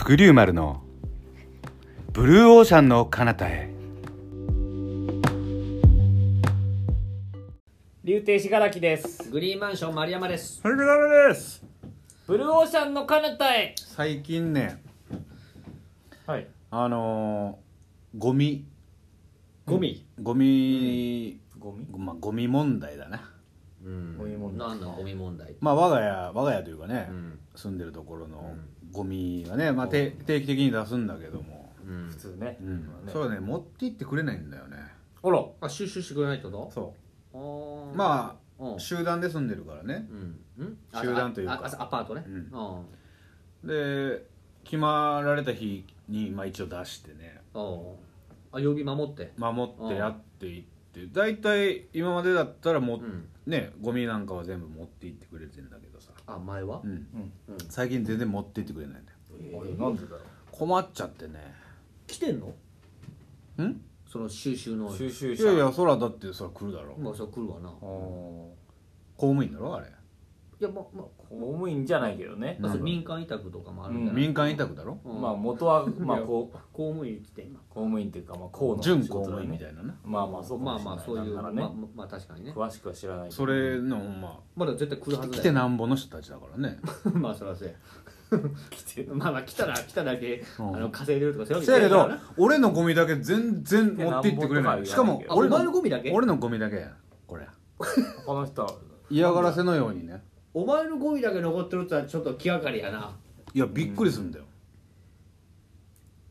福竜丸のブルーオーシャンの彼方へ。竜亭しがらきです。グリーンマンション丸山です。はいダメです。ブルーオーシャンの彼方へ。最近ねはい。あのー、ゴミ。ゴミ？ゴミ、ゴミ？まあゴミ問題だな。うん。ゴミ問題。なんのゴミ問題？まあ我が家我が家というかね、うん。住んでるところのうんゴミがね、まあ、定定期的に出すんだけども、うん。普。通ね。うん。まあね。そうだね。持って行ってくれないんだよね。あら。あ、収集してくれないってことそあうー。まうん。あ集団で住んでるからね。うん。うん。あ集団というか。アパートね。うん。うん。で決まられた日に、まあ、一応出してね。おあ、曜日守って。守ってやっていって。大体今までだったらも、うん。ねゴミなんかは全部持って行ってくれてんだけどさ、あ、前は？うん、うん。うん。最近全然持って行ってくれないんだよ。あれなんでだろ困っちゃってね。来てんの？ん？その収集の。う収集い者やいやそらだってそら来るだろまあ、そう来るわな。公務員だろあれいや、まあ、まあ、公務員じゃないけどね。まあ、民間委託とかもあるんじゃない民間委託だろ？うん。まあ元はまあこう公務員って今。公務員っていうかまあ公の準公務員みたいななまあまあそうかまあまあ、もしれない。そういう、なんならね。まあまあ、まあ、確かにね。詳しくは知らないけど。それのままだ絶対来るはあず来てなんぼの人たちだからね。まあそらそうや。来てまあまあ来たら 来ただけ、うん。あの稼いでるとかそういうせやけどわじゃないから。俺のゴミだけ全然持って行ってくれないしかも俺前のゴミだけ？俺のゴミだけやこれ。この人。は嫌がらせのようにねお前のゴミだけ残ってるってのはちょっと気がかりやな。いやびっくりするんだよ。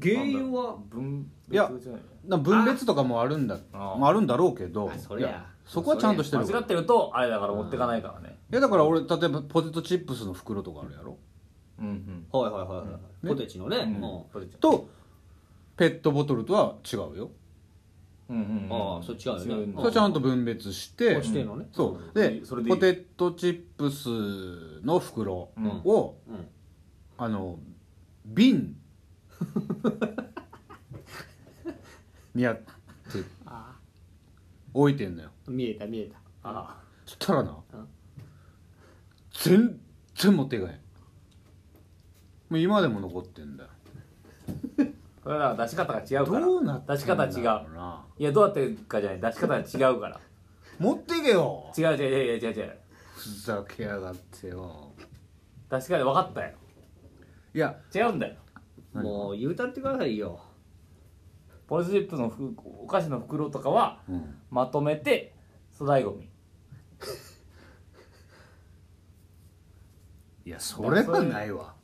原因は？分いや別じゃないな分別とかもあるんだあまああるんだろうけどあそりゃ。いやそこはちゃんとしてる。間違ってるとあれだから持ってかないからね。いやだから俺例えばポテトチップスの袋とかあるやろ？うんうん。はいはいはいはい、ね。ポテチのね、うん。う。んポテチ。とペットボトルとは違うようんうんうん。ああそれ違うよね。それちゃんと分別して。してんのね。そう。でそれでいい。ポテトチップスの袋うん。をうん。あの瓶。にやって。あ置いてんのよ。あ見えた見えた。あそしたらなうん。全然持っていかへん。もう今でも残ってんだよ。これは出し方が違うから。どうなってん出し方違う。だろうないやどうやってかじゃない出し方が違うから。持っていけよ。違う違う違う違う違う。ふざけやがってよ。出し方分かったよ。いや。違うんだよ。何？もう言うたってくださいよ。ポテトチップスのふお菓子の袋とかはうん。まとめて粗大ごみいやそれはないわ。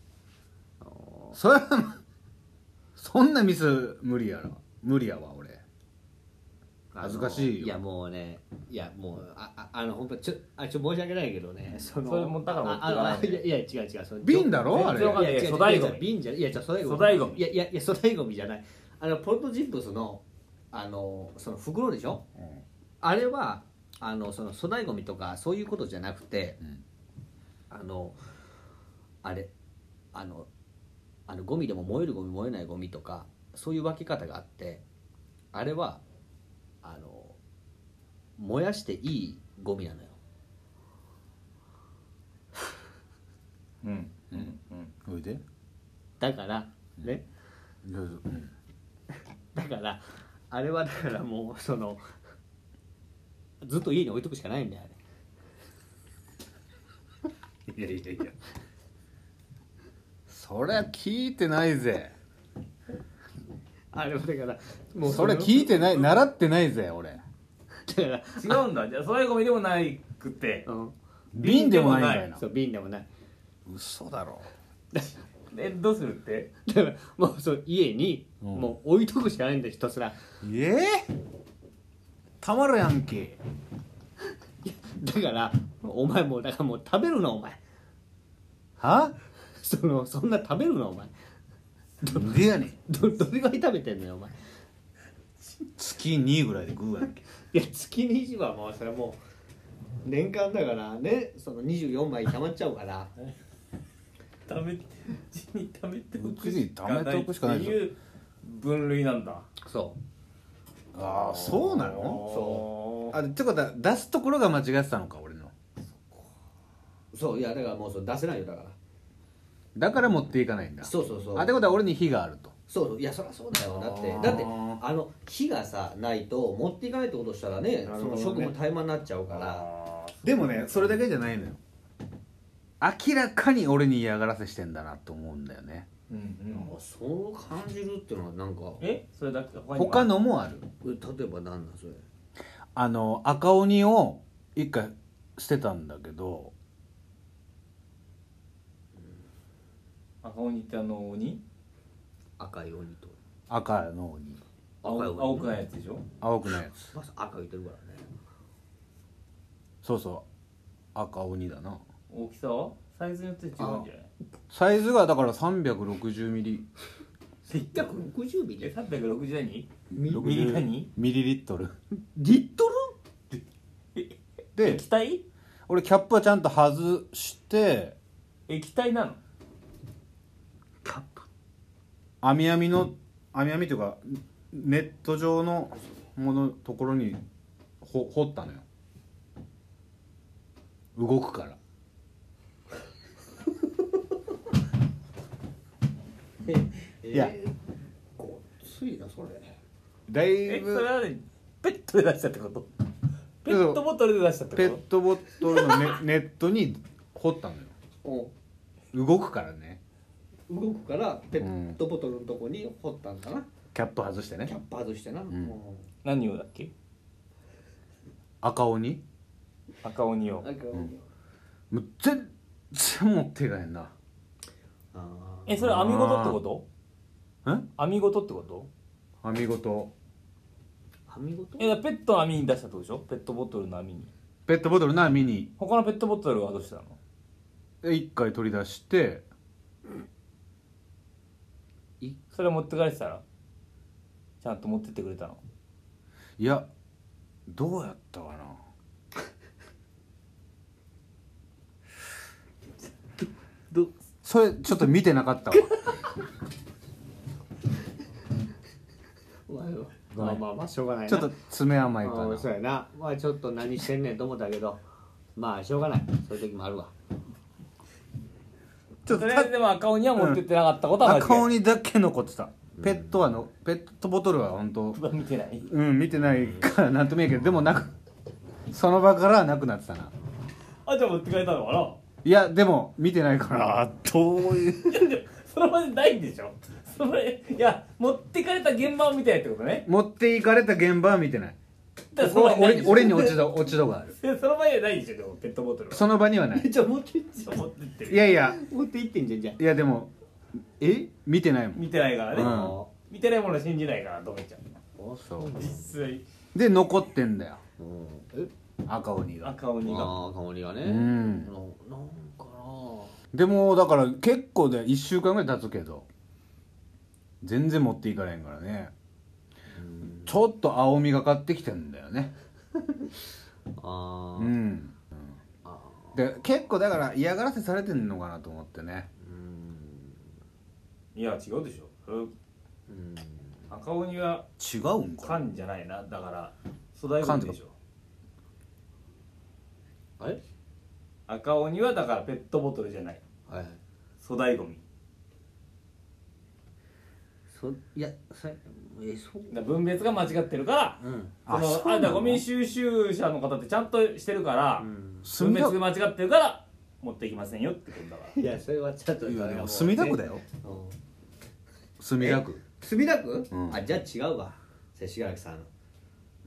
それはそんなミス無理やろ。無理やわ俺。恥ずかしいよ。いやもうねいやもうあああの本当ちょあちょ申し訳ないけどねそのそれもだから持ってかない。ああいやいや違う違うその瓶だろあれ。いいや違う粗大ゴミいや瓶じゃいやじゃ粗大ゴミ粗大ゴミいやいやいや粗大ゴミじゃないあのポテトチップスのあのその袋でしょあれはあのその粗大ゴミとかそういうことじゃなくて、うんあのあれあのあのゴミでも燃えるゴミ燃えないゴミとかそういう分け方があってあれはあの燃やしていいゴミなのよ。うんうんうん。おいでだからね、どうぞうん。だからあれはだからもうそのずっと家に置いとくしかないん。だよねいやいやいやそりゃ聞いてないぜ。あれはだからもうそれ聞いてない習ってないぜ俺。だから違うんだ。じゃあ粗大ごみでもないくて。うん。瓶でもないんだよな。そう瓶でもない。嘘だろ。えどうするって？だからもうそう家にうん。もう置いとくしかないんだよひたすら。ええたまるやんけ。だからお前もうだからもう食べるなお前。は？そのそんな食べるなお前。でやねん。どどれぐらい食べてんのよお前。月2ぐらいで食うやんけ。いや月20はもうそれもう年間だからねその24枚溜まっちゃうから。貯めてうちに貯めておくうちに貯めておくしかないっていう分類なんだ。そああそうなの？そう。あってことは出すところが間違ってたのか俺の。うそういやだからもうそれ出せないよだからだから持っていかないんだ。そうそうそう。あってことは俺に火があると。そうそう。いやそりゃそうだよ。だってだってあの火がさないと持っていかないってことしたらねその食も怠慢になっちゃうから。あでもねそれだけじゃないのよ。明らかに俺に嫌がらせしてんだなと思うんだよね。ーうんうん。あそう感じるっていうのはなんかえ？それだけ他他のもある。え例えば何なんそれ？あの赤鬼を一回捨てたんだけど赤鬼ってあの鬼？赤い鬼と。赤の鬼。青赤い鬼青くないやつでしょ？青くないやつ。まず赤言ってるからね。そうそう。赤鬼だな。大きさは？サイズによって違うんじゃない？サイズがだから360ミリ。660ミえリ360何？ミミリ何？ミリリットル。リットで 液体？俺キャップはちゃんと外して液体なのルキャップ網網の網網というかネット上のものところにほ掘ったのよ。動くから。いや。ごっついなそれ。だいえそれぶはねペットで出したってこと？ペットボトルで出したってペッことトボトルのネネットに掘ったのよ。お。動くからね動くからペットボトルのとこに掘ったんかな、キャップ外してね。キャップ外してな、ん。何をだっけ？赤鬼？赤鬼を。なん。か、もう全然持っていかへんな。あえそれ網ごとってこと？ん網ごとってこと？網ごと。ー網ごと？えだからペットの網に出したってことでしょ？ペットボトルの網に。ペットボトルな網に。他のペットボトルはどうしたの？一回取り出してそれ持って帰ってたらちゃんと持ってってくれたの？いやどうやったかな？どそれちょっと見てなかったわ。まあまあまあしょうがないな。ちょっと爪甘いかな。そうやな。まあちょっと何してんねんと思ったけどまあしょうがない。そういう時もあるわちょっととりあえずでも赤鬼は持ってってなかったことは間違い赤鬼だけ残ってた。ペットはのペットボトルは本当ない見てない。うん見てないからなんとも言えんけどでもなくその場からはなくなってたな。あじゃあ持って帰ったのかな？いやでも見てないから。どういうい。や でもその場でないんでしょ？それいや持ってかれた現場を見てないってことね。持っていかれた現場は見てないその場にない俺俺に落ち度落ち度がある。その場にはないでしょでもペットボトルは。その場にはない。じゃあ持ってって持ってってる。いやいや。持って行ってんじゃんじゃいやでもえ？見てないもん。見てないからね、うん。あ見てないもの信じないからとめちゃう。あそう。実際。で残ってんだよ。うん。え？赤鬼が。赤鬼が。ああ香りがね。うん。ななんかな。でもだから結構で1週間ぐらい経つけど全然持っていかれへんからね。うんちょっと青みがかってきてんだよね。あー。うん。あで結構だから嫌がらせされてんのかなと思ってね。ーうん。いや違うでしょ。それうん。赤鬼は違うんかな？缶じゃないな。だから粗大ゴミでしょ。あれ赤鬼はだからペットボトルじゃない。はい。粗大ゴミそいやさえそうだから分別が間違ってるからうん。あそのそうなの？あだからゴミ収集車の方ってちゃんとしてるから、うん分別が間違ってるから持っていきませんよってことだから。いやそれはちょっといやでも墨田区だよ。うん。墨田区。墨田区、うん。あじゃあ違うわ。瀬志垣さんの。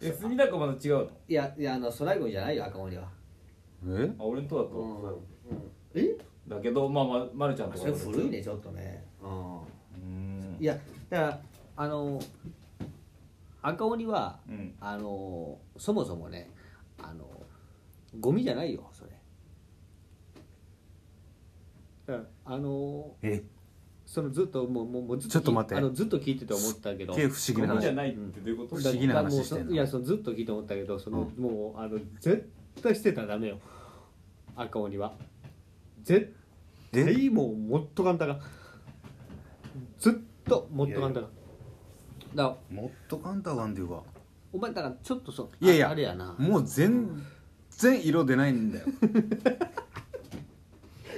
え墨田区はまた違うの？いやいやあの粗大ゴミじゃないよ赤森は。え？あ俺のとだと、うん。え？だけどまあまあ、ま、るちゃんとそれ古いねちょっとね。うん。うん。いやだからあの赤鬼はうん。あのそもそもねあのゴミじゃないよそれ。だからあのえ？そのずっともうもうずっちょっと待って。あのずっと聞いてて思ったけどけ不思議な話。ゴミじゃないってどういうこと、不思議な話してんいやそのずっと聞いて思ったけどその、うもうあの絶対捨てたらダメよ。赤鬼は。絶え対もうもっと簡単がずっともっと簡単がだからもっと簡単がんっていうかお前だからちょっとそういやいやああれやな。もう全然色出ないんだよ。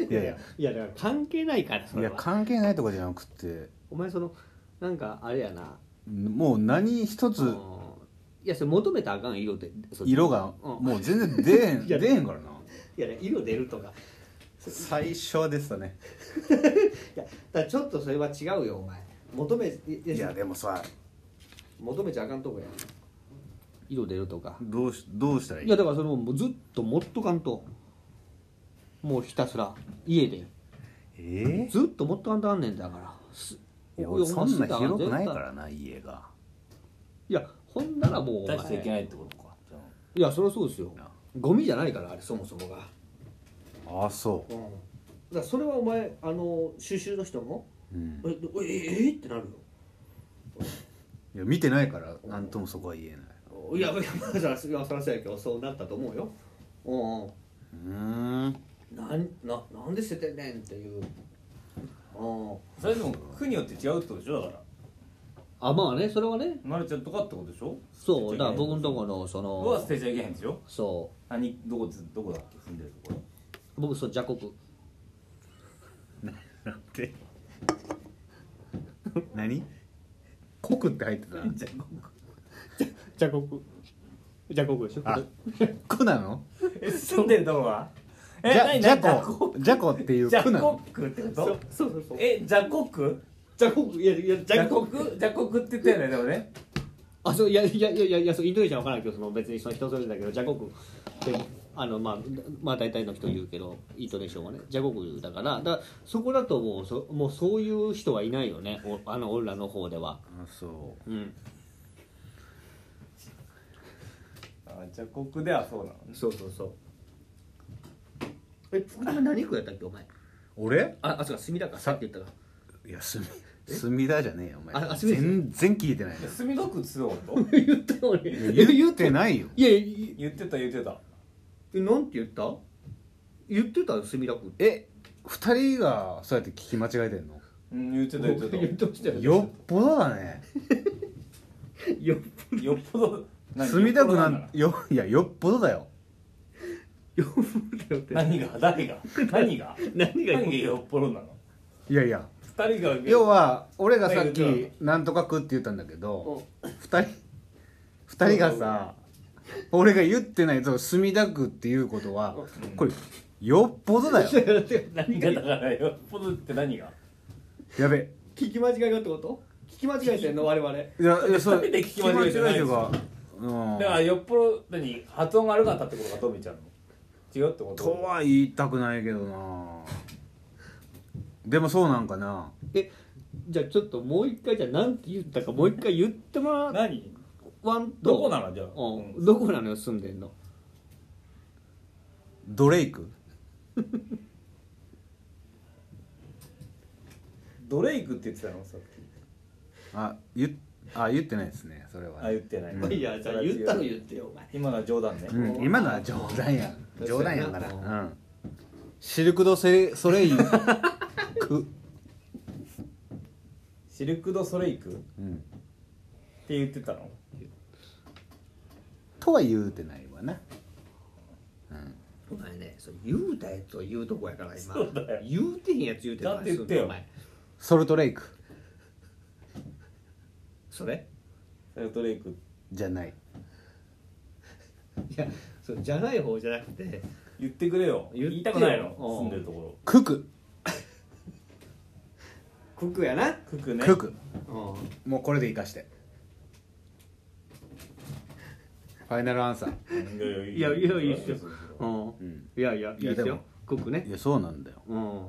いやいやいやだから関係ないからそいや関係ないとかじゃなくて。お前そのなんかあれやな。もう何一つうんいやそれ求めたらあかん色でそっち色がうん。もう全然出えへん 出えへんからな。いやね色出るとか。最初は出てたね。いやだからちょっとそれは違うよお前求めいいやでもさ求めちゃあかんとこや色出るとか。どうしどうしたらいい？いやだからそれもうずっと持っとかんと。もうひたすら家で。え？ずっと持っとかんとあんねんだから。すいやそんな広くないからな家が。いやほんならもうお前出しちゃいけないってことか。じゃあいやそりゃそうですよ。な。ゴミじゃないからあれそもそもが。ああそうん。だからそれはお前あの収集の人も？う、うん。え、ええってなるよ。いや見てないから何ともそこは言えない。いやいやまあそらそうやけどそうなったと思うよ。うんうん。うーん。なんななんで捨ててんねんっていう。うん。それでも区によって違うってことでしょだから。あまあねそれはね。まるちゃんとかってことでしょそうだから僕ののとこのそのは捨てちゃいけへんでしょそ何どこどこだっけ住んでるとこう僕そう邪国なんて 何？国って入ってた邪国邪国でしょ？あ。区なの？え住んでるとこは？えじゃじゃ何何こ。じゃこっていうジャ区なの？コックってこと？そうそうそう。えジャコック邪国いやいやジャコ邪国ックジャコックって言ったよねでもねあそういやいやいやいやそうインドネシアわからないけどその別にその人それぞれだけど邪国ってあのまあまあ大体の人言うけどインドネシアはね邪国だから。だからそこだともうそもうそういう人はいないよね。おあの俺らの方では。あそう。ん。あジではそうなのね。そうそうそう。えお前何区やったっけお前？う俺？ああそうか墨田か。さっき言ったか。いやすみ隅田じゃねえよお前。あ全然聞いてないえ墨田区って 言ってたこと言った言ってないよ。いやいや。言ってた言ってたえなんて言った？言ってた？よ墨田区え二人がそうやって聞き間違えてんの？うん言ってた言ってた。言ってましたよよっぽどだね。よ よっぽど何？墨田区なんよいやよっぽどだよ。よっぽどだよって。何が？誰が？何が？何が何がよっぽどなの？いやいや。二人が。要は俺がさっきなんとか区って言ったんだけどう二人二人がさ俺が言ってないと墨田区っていうことはこれよっぽどだよ。何だがからよ。っぽどって何が？やべ。聞き間違いがってこと？聞き間違えてんの？我々。いやいやそれで聞き間違えてない聞き間違えてるかうん。だからよっぽど何発音が悪かったってことかとみちゃんの？違うってこと？とは言いたくないけどな。でもそうなんかな。えじゃあちょっともう一回じゃあ何て言ったかもう一回言ってもら何？わんと。どこなのじゃあ、うん。どこなのよ住んでんの。ドレイク？ドレイクって言ってたの？さっき。あ言あ言ってないですねそれは。あ言ってない、うん。いやじゃあ言ったの言ってよお前。今のは冗談ね、うん、今のは冗談やうん冗談やから、そうん、シルク・ド・セレソレイユ。ク、シルク・ド・ソレイク？っうん、て言ってたの？とは言うてないわな、うん、お前ねそう言うたやつを言うとこやから今。そうだよ。言うてへんやつ言うてるだって言ってよ。お前。ソルトレイク。それ？シルク・ドレイク。じゃない。いやそうじゃない方じゃなくて。言ってくれよ。言ってよ。言いたくないの。うん。住んでるとこクク。ククやな。ろククね。クク。うん。もうこれで生かしてファイナルアンサー。いいやいやいいっすよ。そうん。うん。いやいやいいですよ。いやでもククね。いやそうなんだよ。うん。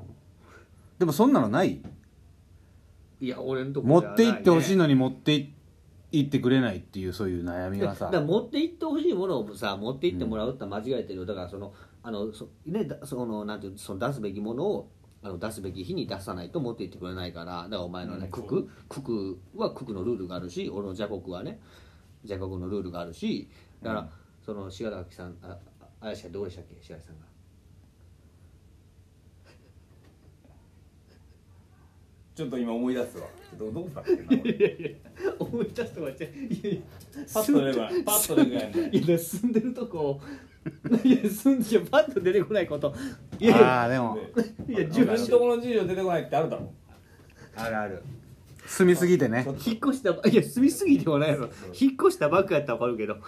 でもそんなのない？いや俺んとこ持って行ってほしいののに持っていってくれないっていうそういう悩みはさ。持って行ってほしいものをさ持って行ってもらうって間違えてるよ。だからそのあのそねだそのなんていうその出すべきものをあの出すべき日に出さないと持って行ってくれないからだからお前のね、うん。ククククはククのルールがあるし俺の邪国はね邪国のルールがあるしだから、うん。その志賀崎さんあああれしかどうでしたっけ？志賀崎さんが。ちょっと今思い出すわ。どどこだっけな俺思い出すとかい。やいやパッと出るわパッと出やんねいや住んでるとこいやすんじゃパッと出てこないこと。いやああでも。いや自分のところの住所出てこないってあるだろ。あるある。住みすぎてね。引っ越したいや住みすぎてもないやろ。引っ越したばっかやったら分かるけど。わ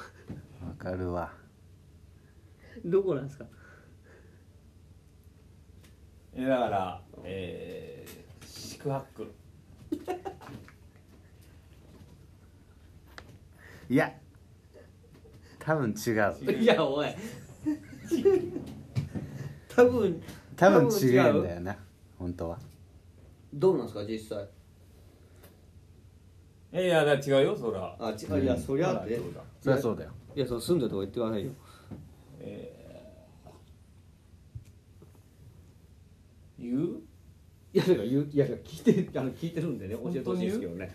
かるわ。どこなんですか？えだからえー、宿泊。いや多分違う。いやおい。多分多分違うんだよよな本当は。どうなんですか実際？いやいや違うよそら。あ違う。いやそりゃって。そうだそりゃそうだよいやその住んでるとこ言ってくださいよ。言う？いやだから言ういや聞いてあの聞いてるんでね教えてほしいですけどね。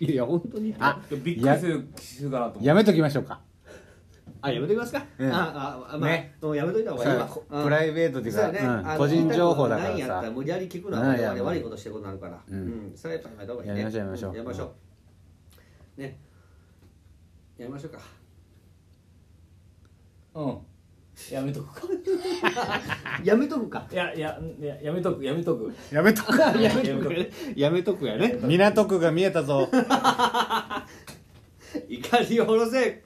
いやいや本当に。あいやびっくりするするかなと思って。やめときましょうか。あやめときますか、うん。あああまあ、ね。もうやめといた方がいいわ。さうん。プライベートっていうかね。うん。個人情報だからさ。言いたいことないんやったら無理やり聞くのは我々悪いことしてることになるから、ううん。んそれはやっぱやめた方がいいね。やめましょうやめましょう。やめましょう。ね。やめましょうかうん。やめとくか。やめとくか。いやいやいややめとくやめとく。やめとく。やめとく。やねやめとくやね。港区が見えたぞ。怒りを下ろせ